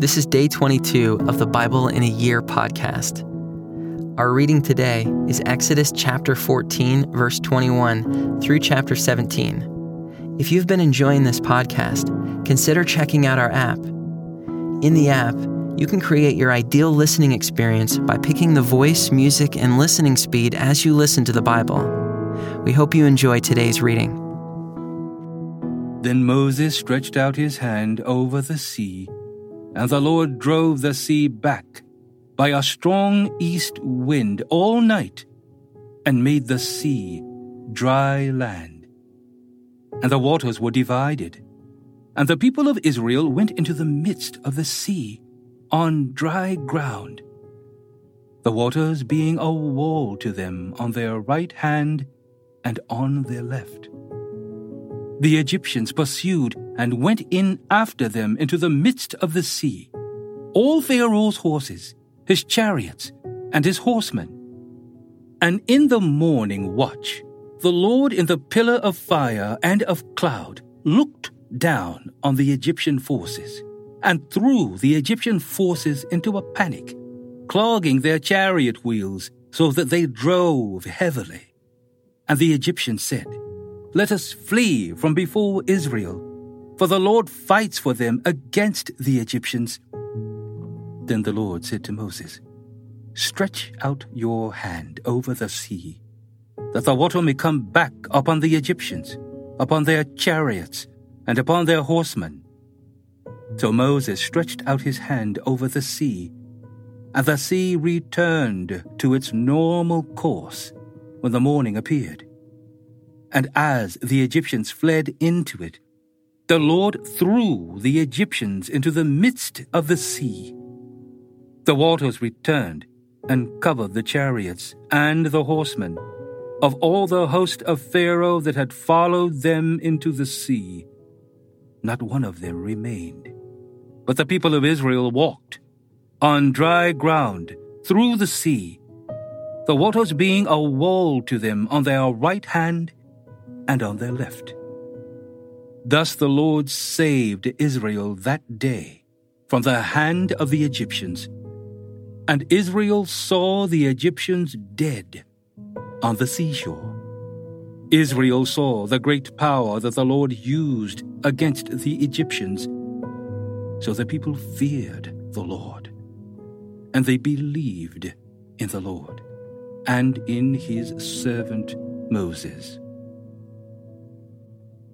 This is day 22 of the Bible in a Year podcast. Our reading today is Exodus chapter 14, verse 21 through chapter 17. If you've been enjoying this podcast, consider checking out our app. In the app, you can create your ideal listening experience by picking the voice, music, and listening speed as you listen to the Bible. We hope you enjoy today's reading. Then Moses stretched out his hand over the sea and the Lord drove the sea back by a strong east wind all night, and made the sea dry land. And the waters were divided, and the people of Israel went into the midst of the sea on dry ground, the waters being a wall to them on their right hand and on their left. The Egyptians pursued and went in after them into the midst of the sea, all Pharaoh's horses, his chariots, and his horsemen. And in the morning watch, the Lord in the pillar of fire and of cloud looked down on the Egyptian forces and threw the Egyptian forces into a panic, clogging their chariot wheels so that they drove heavily. And the Egyptians said, let us flee from before Israel, for the Lord fights for them against the Egyptians. Then the Lord said to Moses, Stretch out your hand over the sea, that the water may come back upon the Egyptians, upon their chariots, and upon their horsemen. So Moses stretched out his hand over the sea, and the sea returned to its normal course when the morning appeared. And as the Egyptians fled into it, the Lord threw the Egyptians into the midst of the sea. The waters returned and covered the chariots and the horsemen of all the host of Pharaoh that had followed them into the sea. Not one of them remained. But the people of Israel walked on dry ground through the sea, the waters being a wall to them on their right hand and on their left. Thus the Lord saved Israel that day from the hand of the Egyptians. And Israel saw the Egyptians dead on the seashore. Israel saw the great power that the Lord used against the Egyptians. So the people feared the Lord, and they believed in the Lord and in his servant Moses.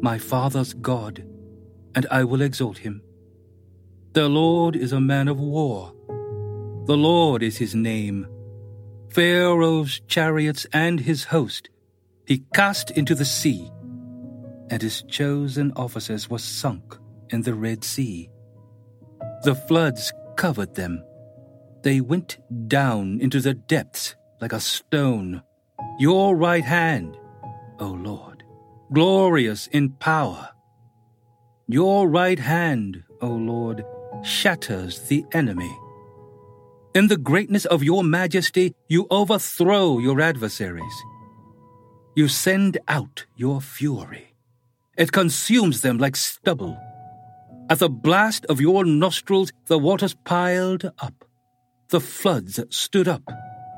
my father's God, and I will exalt him. The Lord is a man of war. The Lord is his name. Pharaoh's chariots and his host he cast into the sea, and his chosen officers were sunk in the Red Sea. The floods covered them. They went down into the depths like a stone. Your right hand, O Lord glorious in power. Your right hand, O Lord, shatters the enemy. In the greatness of your majesty, you overthrow your adversaries. You send out your fury. It consumes them like stubble. At the blast of your nostrils, the waters piled up. The floods stood up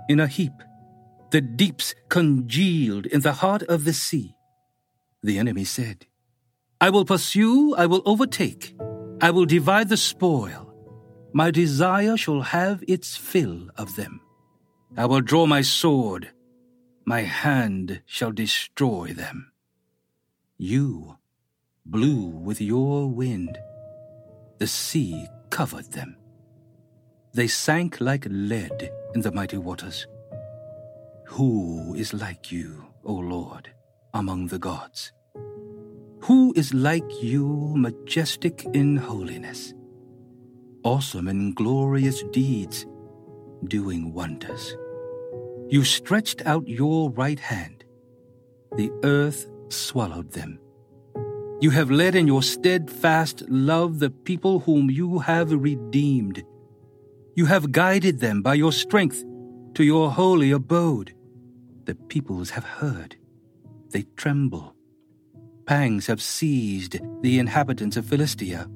in a heap. The deeps congealed in the heart of the sea. The enemy said, I will pursue, I will overtake, I will divide the spoil. My desire shall have its fill of them. I will draw my sword, my hand shall destroy them. You blew with your wind, the sea covered them. They sank like lead in the mighty waters. Who is like you, O Lord? Among the gods. Who is like you, majestic in holiness, awesome in glorious deeds, doing wonders. You stretched out your right hand. The earth swallowed them. You have led in your steadfast love the people whom you have redeemed. You have guided them by your strength to your holy abode. The peoples have heard. They tremble. Pangs have seized the inhabitants of Philistia.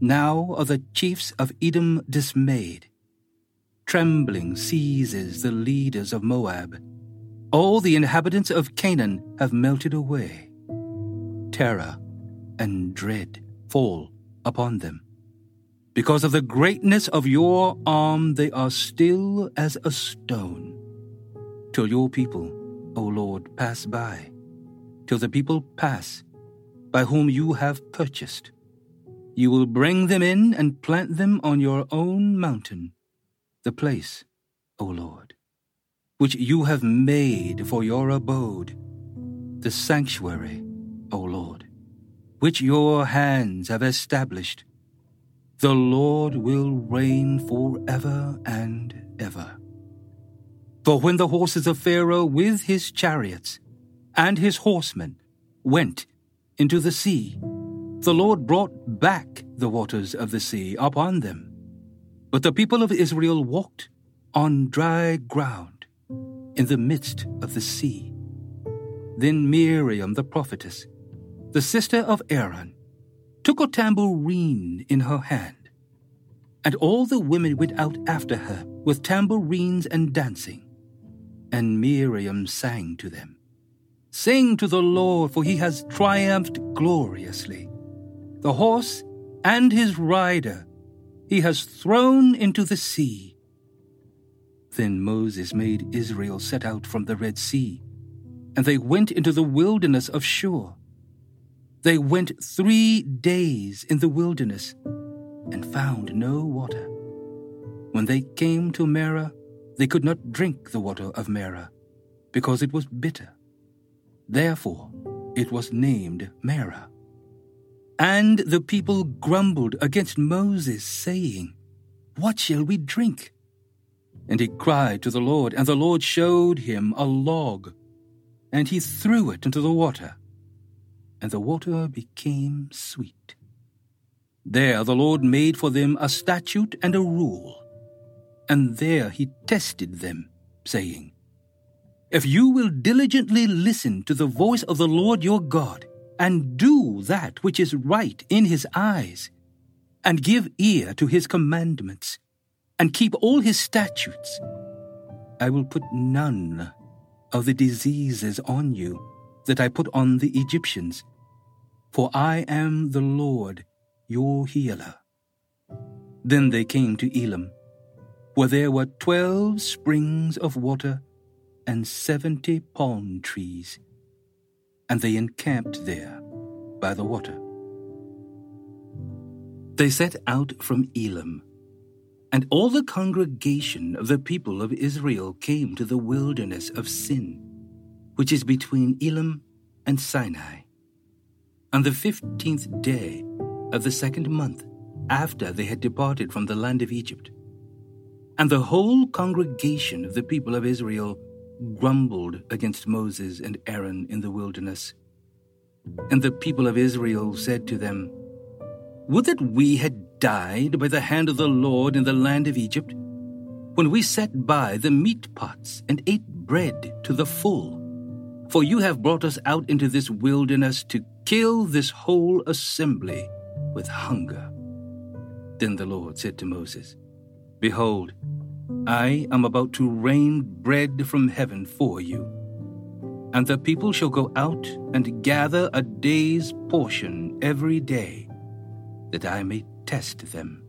Now are the chiefs of Edom dismayed. Trembling seizes the leaders of Moab. All the inhabitants of Canaan have melted away. Terror and dread fall upon them. Because of the greatness of your arm, they are still as a stone. Till your people, O Lord, pass by. Till the people pass, by whom you have purchased. You will bring them in and plant them on your own mountain, the place, O Lord, which you have made for your abode, the sanctuary, O Lord, which your hands have established the Lord will reign forever and ever. For when the horses of Pharaoh with his chariots and his horsemen went into the sea, the Lord brought back the waters of the sea upon them. But the people of Israel walked on dry ground in the midst of the sea. Then Miriam the prophetess, the sister of Aaron, took a tambourine in her hand. And all the women went out after her with tambourines and dancing. And Miriam sang to them Sing to the Lord, for he has triumphed gloriously. The horse and his rider he has thrown into the sea. Then Moses made Israel set out from the Red Sea, and they went into the wilderness of Shur. They went three days in the wilderness and found no water. When they came to Marah, they could not drink the water of Marah, because it was bitter. Therefore, it was named Marah. And the people grumbled against Moses, saying, What shall we drink? And he cried to the Lord, and the Lord showed him a log, and he threw it into the water and the water became sweet. There the Lord made for them a statute and a rule, and there he tested them, saying, If you will diligently listen to the voice of the Lord your God, and do that which is right in his eyes, and give ear to his commandments, and keep all his statutes, I will put none of the diseases on you that I put on the Egyptians, for I am the Lord your healer. Then they came to Elim, where there were twelve springs of water and seventy palm trees, and they encamped there by the water. They set out from Elim, and all the congregation of the people of Israel came to the wilderness of Sin which is between Elim and Sinai. On the fifteenth day of the second month after they had departed from the land of Egypt. And the whole congregation of the people of Israel grumbled against Moses and Aaron in the wilderness. And the people of Israel said to them, Would that we had died by the hand of the Lord in the land of Egypt, when we sat by the meat pots and ate bread to the full for you have brought us out into this wilderness to kill this whole assembly with hunger. Then the Lord said to Moses, Behold, I am about to rain bread from heaven for you. And the people shall go out and gather a day's portion every day, that I may test them,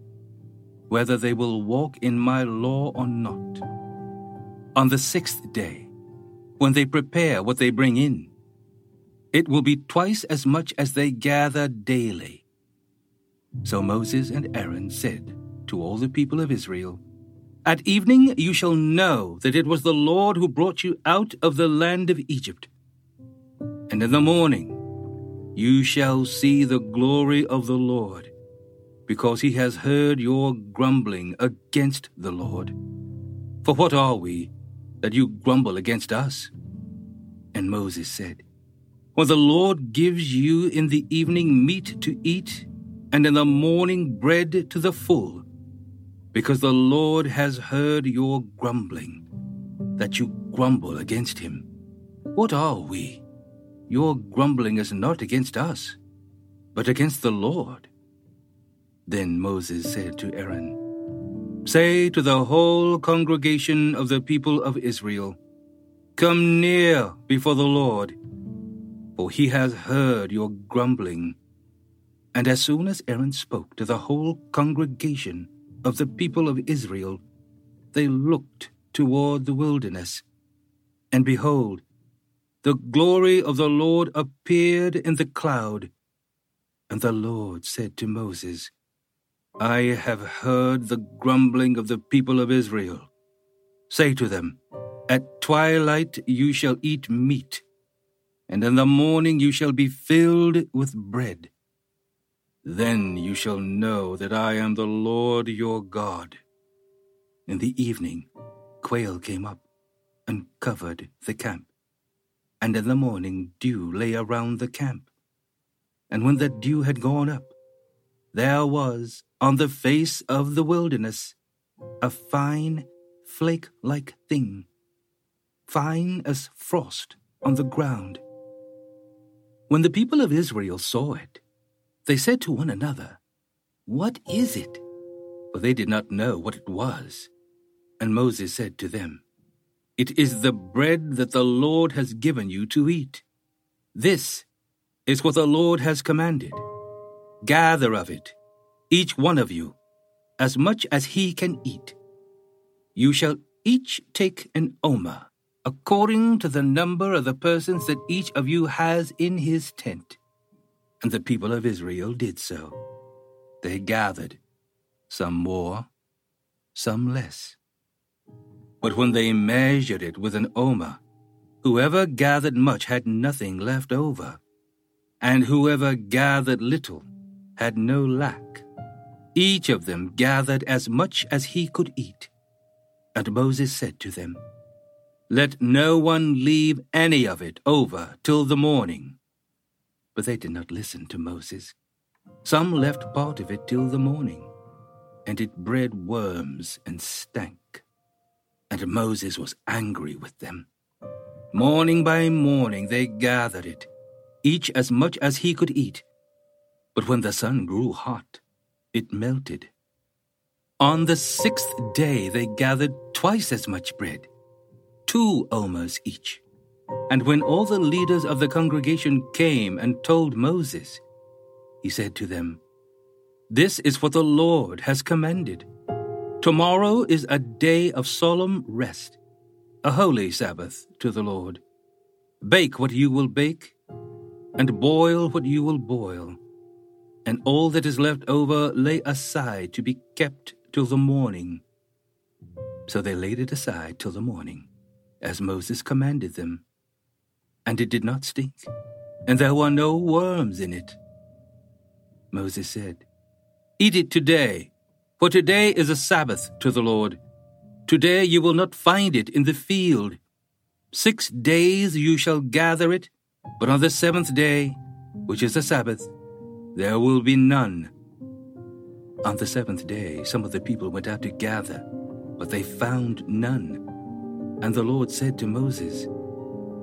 whether they will walk in my law or not. On the sixth day, when they prepare what they bring in. It will be twice as much as they gather daily. So Moses and Aaron said to all the people of Israel, At evening you shall know that it was the Lord who brought you out of the land of Egypt. And in the morning you shall see the glory of the Lord, because he has heard your grumbling against the Lord. For what are we that you grumble against us? And Moses said, When the Lord gives you in the evening meat to eat, and in the morning bread to the full, because the Lord has heard your grumbling, that you grumble against him. What are we? Your grumbling is not against us, but against the Lord. Then Moses said to Aaron, Say to the whole congregation of the people of Israel, Come near before the Lord, for he has heard your grumbling. And as soon as Aaron spoke to the whole congregation of the people of Israel, they looked toward the wilderness. And behold, the glory of the Lord appeared in the cloud. And the Lord said to Moses, I have heard the grumbling of the people of Israel. Say to them, At twilight you shall eat meat, and in the morning you shall be filled with bread. Then you shall know that I am the Lord your God. In the evening, quail came up and covered the camp, and in the morning dew lay around the camp. And when the dew had gone up, there was on the face of the wilderness a fine flake like thing, fine as frost on the ground. When the people of Israel saw it, they said to one another, What is it? For they did not know what it was. And Moses said to them, It is the bread that the Lord has given you to eat. This is what the Lord has commanded. Gather of it, each one of you, as much as he can eat. You shall each take an omer, according to the number of the persons that each of you has in his tent. And the people of Israel did so. They gathered, some more, some less. But when they measured it with an omer, whoever gathered much had nothing left over, and whoever gathered little had no lack. Each of them gathered as much as he could eat. And Moses said to them, Let no one leave any of it over till the morning. But they did not listen to Moses. Some left part of it till the morning, and it bred worms and stank. And Moses was angry with them. Morning by morning they gathered it, each as much as he could eat but when the sun grew hot, it melted. On the sixth day they gathered twice as much bread, two omers each. And when all the leaders of the congregation came and told Moses, he said to them, This is what the Lord has commanded. Tomorrow is a day of solemn rest, a holy Sabbath to the Lord. Bake what you will bake, and boil what you will boil and all that is left over lay aside to be kept till the morning. So they laid it aside till the morning, as Moses commanded them. And it did not stink, and there were no worms in it. Moses said, Eat it today, for today is a Sabbath to the Lord. Today you will not find it in the field. Six days you shall gather it, but on the seventh day, which is a Sabbath, there will be none. On the seventh day, some of the people went out to gather, but they found none. And the Lord said to Moses,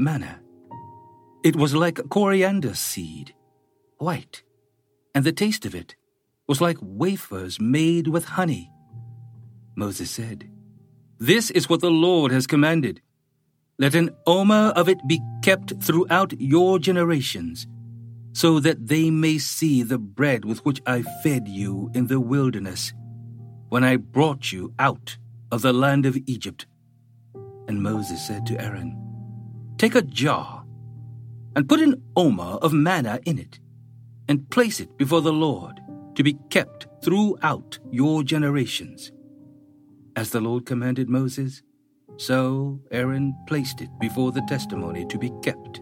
manna. It was like coriander seed, white, and the taste of it was like wafers made with honey. Moses said, This is what the Lord has commanded. Let an omer of it be kept throughout your generations so that they may see the bread with which I fed you in the wilderness, when I brought you out of the land of Egypt. And Moses said to Aaron, Take a jar, and put an omer of manna in it, and place it before the Lord, to be kept throughout your generations. As the Lord commanded Moses, so Aaron placed it before the testimony to be kept.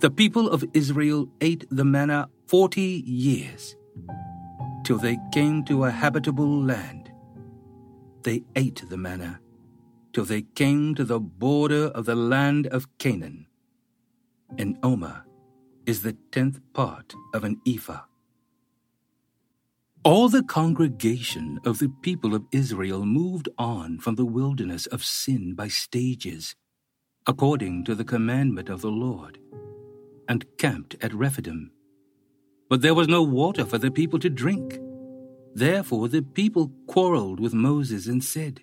The people of Israel ate the manna forty years, till they came to a habitable land. They ate the manna till they came to the border of the land of Canaan. An omer is the tenth part of an ephah. All the congregation of the people of Israel moved on from the wilderness of Sin by stages, according to the commandment of the Lord and camped at Rephidim. But there was no water for the people to drink. Therefore the people quarreled with Moses and said,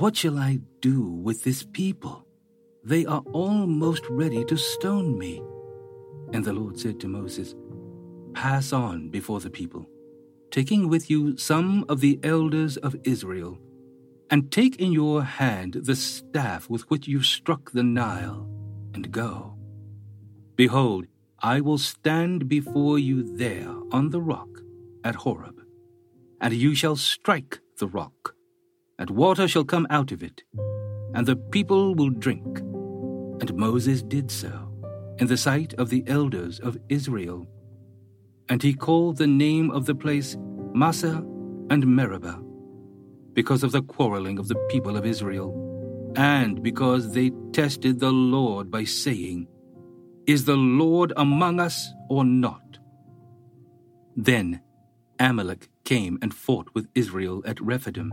What shall I do with this people? They are almost ready to stone me. And the Lord said to Moses, Pass on before the people, taking with you some of the elders of Israel, and take in your hand the staff with which you struck the Nile, and go. Behold, I will stand before you there on the rock at Horeb, and you shall strike the rock, and water shall come out of it, and the people will drink. And Moses did so in the sight of the elders of Israel. And he called the name of the place Massah and Meribah, because of the quarreling of the people of Israel, and because they tested the Lord by saying, is the Lord among us or not? Then Amalek came and fought with Israel at Rephidim.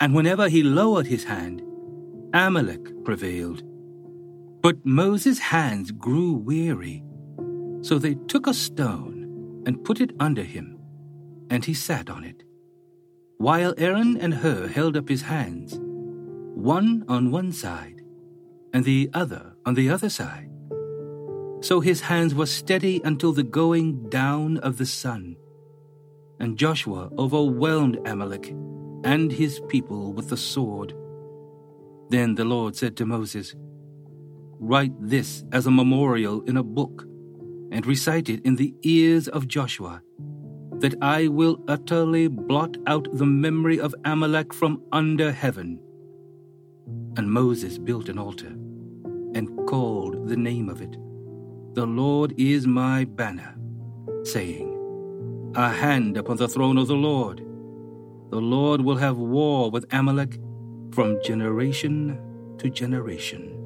And whenever he lowered his hand, Amalek prevailed. But Moses' hands grew weary. So they took a stone and put it under him, and he sat on it. While Aaron and Hur held up his hands, one on one side and the other on the other side. So his hands were steady until the going down of the sun. And Joshua overwhelmed Amalek and his people with the sword. Then the Lord said to Moses, Write this as a memorial in a book, and recite it in the ears of Joshua, that I will utterly blot out the memory of Amalek from under heaven. And Moses built an altar and called the name of it, The Lord is my banner, saying, A hand upon the throne of the Lord. The Lord will have war with Amalek from generation to generation.